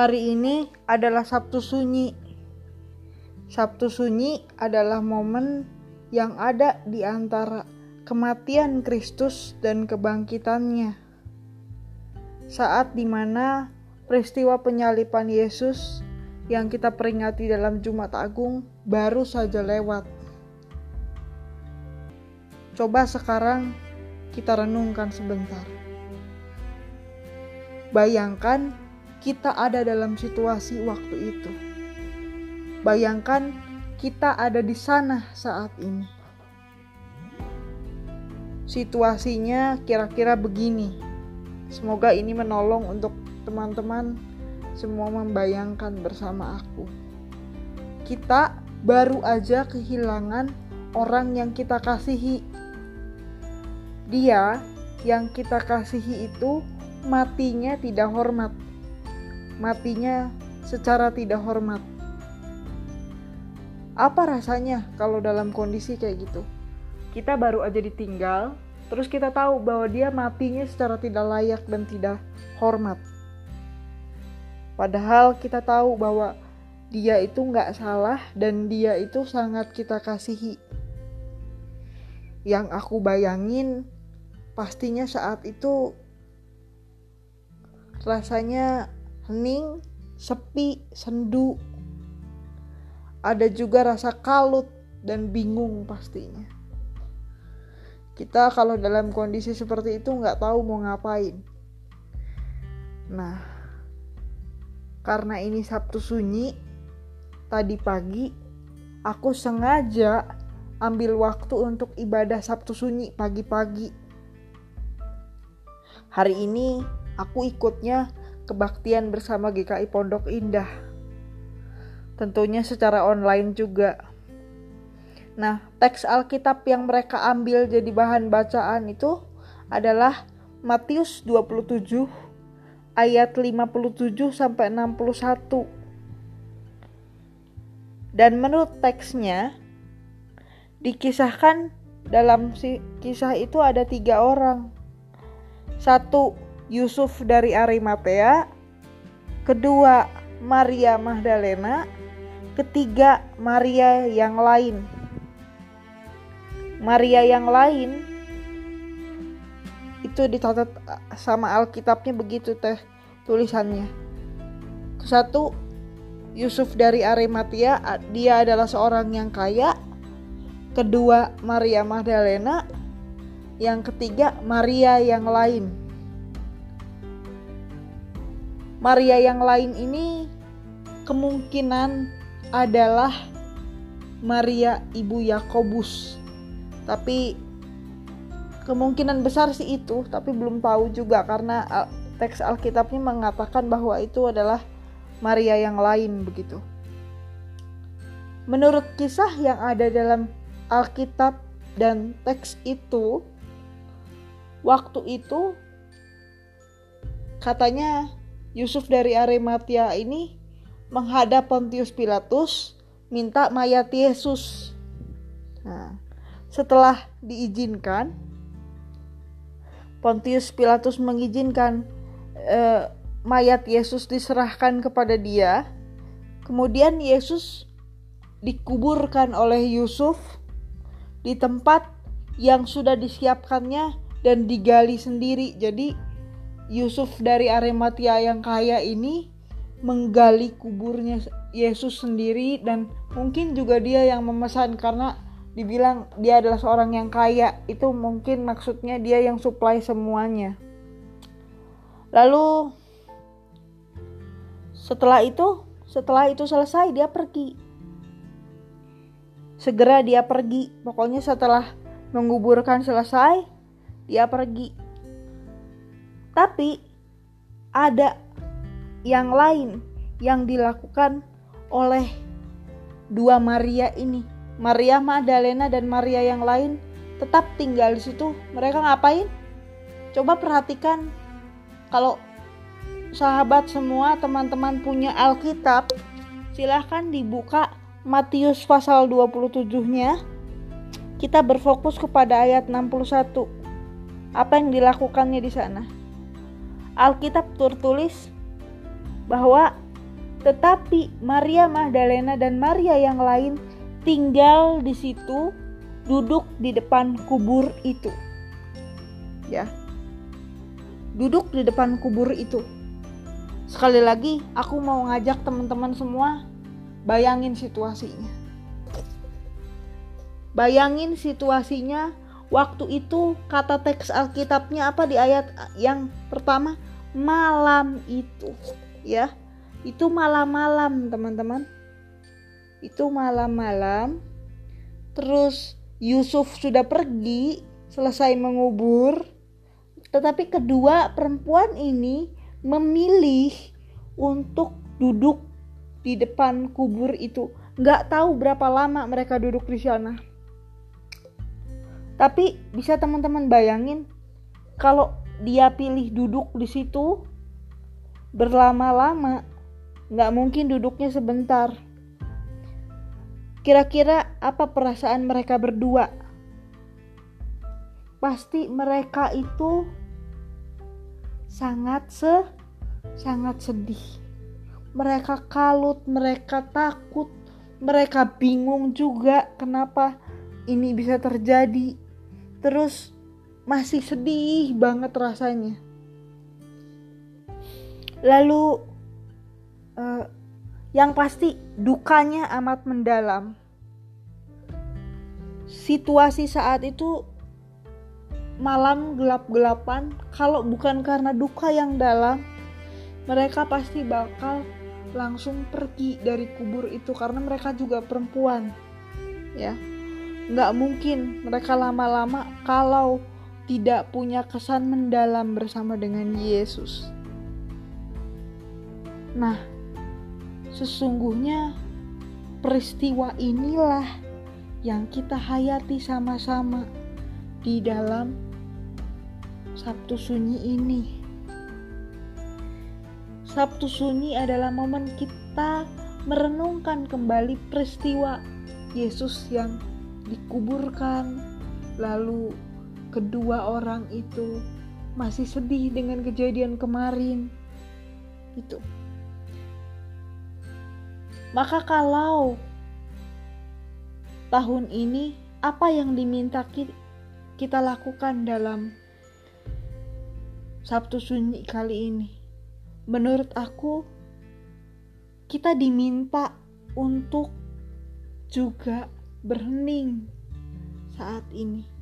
Hari ini adalah Sabtu Sunyi. Sabtu Sunyi adalah momen yang ada di antara kematian Kristus dan kebangkitannya. Saat di mana peristiwa penyalipan Yesus yang kita peringati dalam Jumat Agung baru saja lewat. Coba sekarang kita renungkan sebentar. Bayangkan kita ada dalam situasi waktu itu. Bayangkan kita ada di sana saat ini. Situasinya kira-kira begini. Semoga ini menolong untuk teman-teman semua membayangkan bersama aku. Kita baru aja kehilangan orang yang kita kasihi. Dia yang kita kasihi itu matinya tidak hormat matinya secara tidak hormat. Apa rasanya kalau dalam kondisi kayak gitu? Kita baru aja ditinggal, terus kita tahu bahwa dia matinya secara tidak layak dan tidak hormat. Padahal kita tahu bahwa dia itu nggak salah dan dia itu sangat kita kasihi. Yang aku bayangin pastinya saat itu rasanya hening, sepi, sendu. Ada juga rasa kalut dan bingung pastinya. Kita kalau dalam kondisi seperti itu nggak tahu mau ngapain. Nah, karena ini Sabtu Sunyi, tadi pagi aku sengaja ambil waktu untuk ibadah Sabtu Sunyi pagi-pagi. Hari ini aku ikutnya kebaktian bersama GKI Pondok Indah. Tentunya secara online juga. Nah, teks Alkitab yang mereka ambil jadi bahan bacaan itu adalah Matius 27 ayat 57 sampai 61. Dan menurut teksnya dikisahkan dalam si kisah itu ada tiga orang. Satu Yusuf dari Arimatea, kedua Maria Magdalena, ketiga Maria yang lain. Maria yang lain itu dicatat sama Alkitabnya begitu teh tulisannya. Satu Yusuf dari Arimatea, dia adalah seorang yang kaya. Kedua Maria Magdalena, yang ketiga Maria yang lain. Maria yang lain ini kemungkinan adalah Maria ibu Yakobus. Tapi kemungkinan besar sih itu, tapi belum tahu juga karena teks Alkitabnya mengatakan bahwa itu adalah Maria yang lain begitu. Menurut kisah yang ada dalam Alkitab dan teks itu, waktu itu katanya Yusuf dari Arimatia ini menghadap Pontius Pilatus minta mayat Yesus. Nah, setelah diizinkan, Pontius Pilatus mengizinkan eh, mayat Yesus diserahkan kepada dia. Kemudian Yesus dikuburkan oleh Yusuf di tempat yang sudah disiapkannya dan digali sendiri. Jadi Yusuf dari Arimatia yang kaya ini menggali kuburnya Yesus sendiri dan mungkin juga dia yang memesan karena dibilang dia adalah seorang yang kaya. Itu mungkin maksudnya dia yang supply semuanya. Lalu setelah itu setelah itu selesai dia pergi. Segera dia pergi. Pokoknya setelah menguburkan selesai dia pergi tapi ada yang lain yang dilakukan oleh dua Maria ini. Maria Magdalena dan Maria yang lain tetap tinggal di situ. Mereka ngapain? Coba perhatikan kalau sahabat semua teman-teman punya Alkitab, silahkan dibuka Matius pasal 27-nya. Kita berfokus kepada ayat 61. Apa yang dilakukannya di sana? Alkitab tertulis bahwa Tetapi Maria Magdalena dan Maria yang lain tinggal di situ, duduk di depan kubur itu. Ya. Duduk di depan kubur itu. Sekali lagi, aku mau ngajak teman-teman semua bayangin situasinya. Bayangin situasinya waktu itu kata teks Alkitabnya apa di ayat yang pertama malam itu ya. Itu malam-malam teman-teman. Itu malam-malam. Terus Yusuf sudah pergi selesai mengubur. Tetapi kedua perempuan ini memilih untuk duduk di depan kubur itu. Nggak tahu berapa lama mereka duduk di sana. Tapi bisa teman-teman bayangin kalau dia pilih duduk di situ berlama-lama, nggak mungkin duduknya sebentar. Kira-kira apa perasaan mereka berdua? Pasti mereka itu sangat se sangat sedih. Mereka kalut, mereka takut, mereka bingung juga kenapa ini bisa terjadi terus masih sedih banget rasanya. Lalu uh, yang pasti dukanya amat mendalam. Situasi saat itu malam gelap-gelapan. Kalau bukan karena duka yang dalam mereka pasti bakal langsung pergi dari kubur itu karena mereka juga perempuan ya. Nggak mungkin mereka lama-lama kalau tidak punya kesan mendalam bersama dengan Yesus. Nah, sesungguhnya peristiwa inilah yang kita hayati sama-sama di dalam Sabtu Sunyi ini. Sabtu Sunyi adalah momen kita merenungkan kembali peristiwa Yesus yang dikuburkan lalu kedua orang itu masih sedih dengan kejadian kemarin. Itu. Maka kalau tahun ini apa yang diminta kita lakukan dalam Sabtu Sunyi kali ini? Menurut aku kita diminta untuk juga berhening saat ini.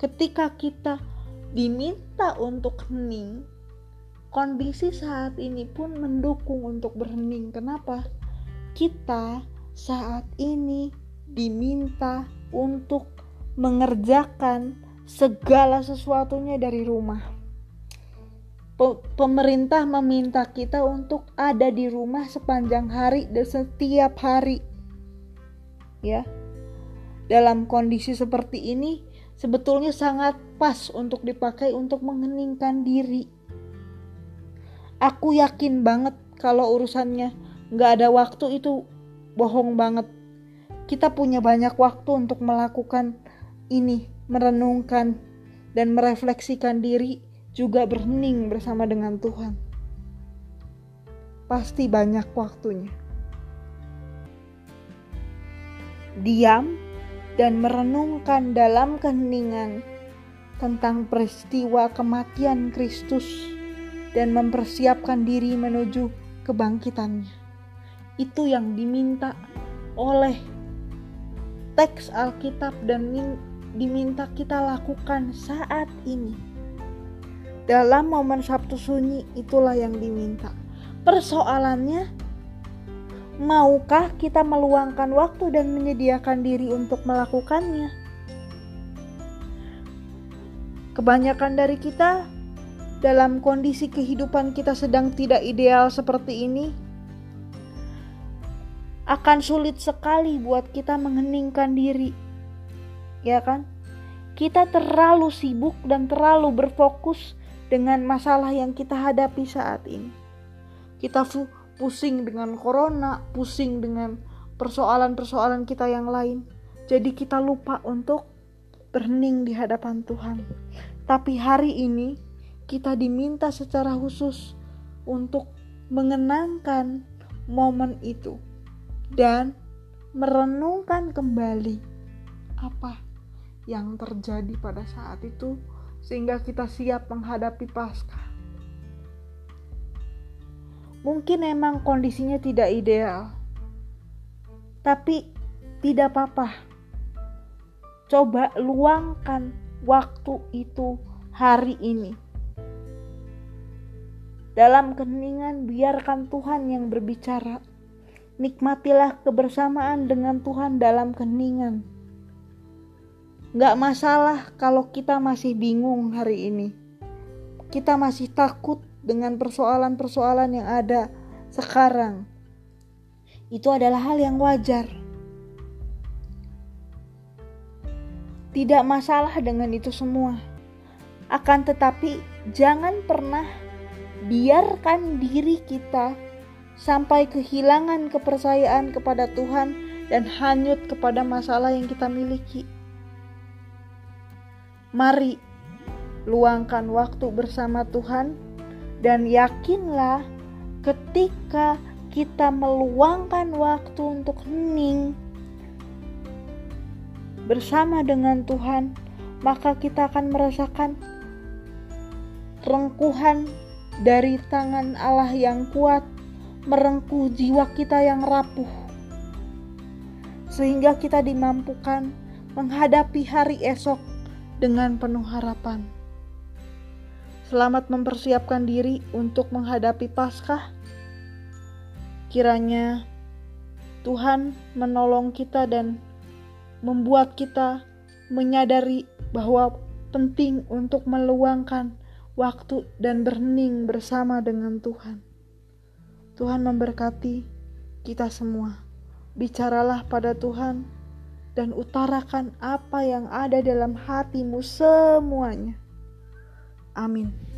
Ketika kita diminta untuk hening, kondisi saat ini pun mendukung untuk berhening. Kenapa? Kita saat ini diminta untuk mengerjakan segala sesuatunya dari rumah. Pemerintah meminta kita untuk ada di rumah sepanjang hari dan setiap hari ya. Dalam kondisi seperti ini sebetulnya sangat pas untuk dipakai untuk mengheningkan diri. Aku yakin banget kalau urusannya nggak ada waktu itu bohong banget. Kita punya banyak waktu untuk melakukan ini, merenungkan dan merefleksikan diri juga berhening bersama dengan Tuhan. Pasti banyak waktunya. diam dan merenungkan dalam keheningan tentang peristiwa kematian Kristus dan mempersiapkan diri menuju kebangkitannya. Itu yang diminta oleh teks Alkitab dan diminta kita lakukan saat ini. Dalam momen Sabtu Sunyi itulah yang diminta. Persoalannya Maukah kita meluangkan waktu dan menyediakan diri untuk melakukannya? Kebanyakan dari kita dalam kondisi kehidupan kita sedang tidak ideal seperti ini, akan sulit sekali buat kita mengheningkan diri, ya kan? Kita terlalu sibuk dan terlalu berfokus dengan masalah yang kita hadapi saat ini. Kita pusing dengan corona, pusing dengan persoalan-persoalan kita yang lain. Jadi kita lupa untuk berhening di hadapan Tuhan. Tapi hari ini kita diminta secara khusus untuk mengenangkan, momen itu dan merenungkan kembali apa yang terjadi pada saat itu sehingga kita siap menghadapi Paskah. Mungkin emang kondisinya tidak ideal. Tapi tidak apa-apa. Coba luangkan waktu itu hari ini. Dalam keningan biarkan Tuhan yang berbicara. Nikmatilah kebersamaan dengan Tuhan dalam keningan. Gak masalah kalau kita masih bingung hari ini. Kita masih takut dengan persoalan-persoalan yang ada sekarang. Itu adalah hal yang wajar. Tidak masalah dengan itu semua. Akan tetapi, jangan pernah biarkan diri kita sampai kehilangan kepercayaan kepada Tuhan dan hanyut kepada masalah yang kita miliki. Mari luangkan waktu bersama Tuhan dan yakinlah ketika kita meluangkan waktu untuk hening bersama dengan Tuhan, maka kita akan merasakan rengkuhan dari tangan Allah yang kuat merengkuh jiwa kita yang rapuh, sehingga kita dimampukan menghadapi hari esok dengan penuh harapan. Selamat mempersiapkan diri untuk menghadapi Paskah. Kiranya Tuhan menolong kita dan membuat kita menyadari bahwa penting untuk meluangkan waktu dan berhening bersama dengan Tuhan. Tuhan memberkati kita semua. Bicaralah pada Tuhan dan utarakan apa yang ada dalam hatimu semuanya. Amin.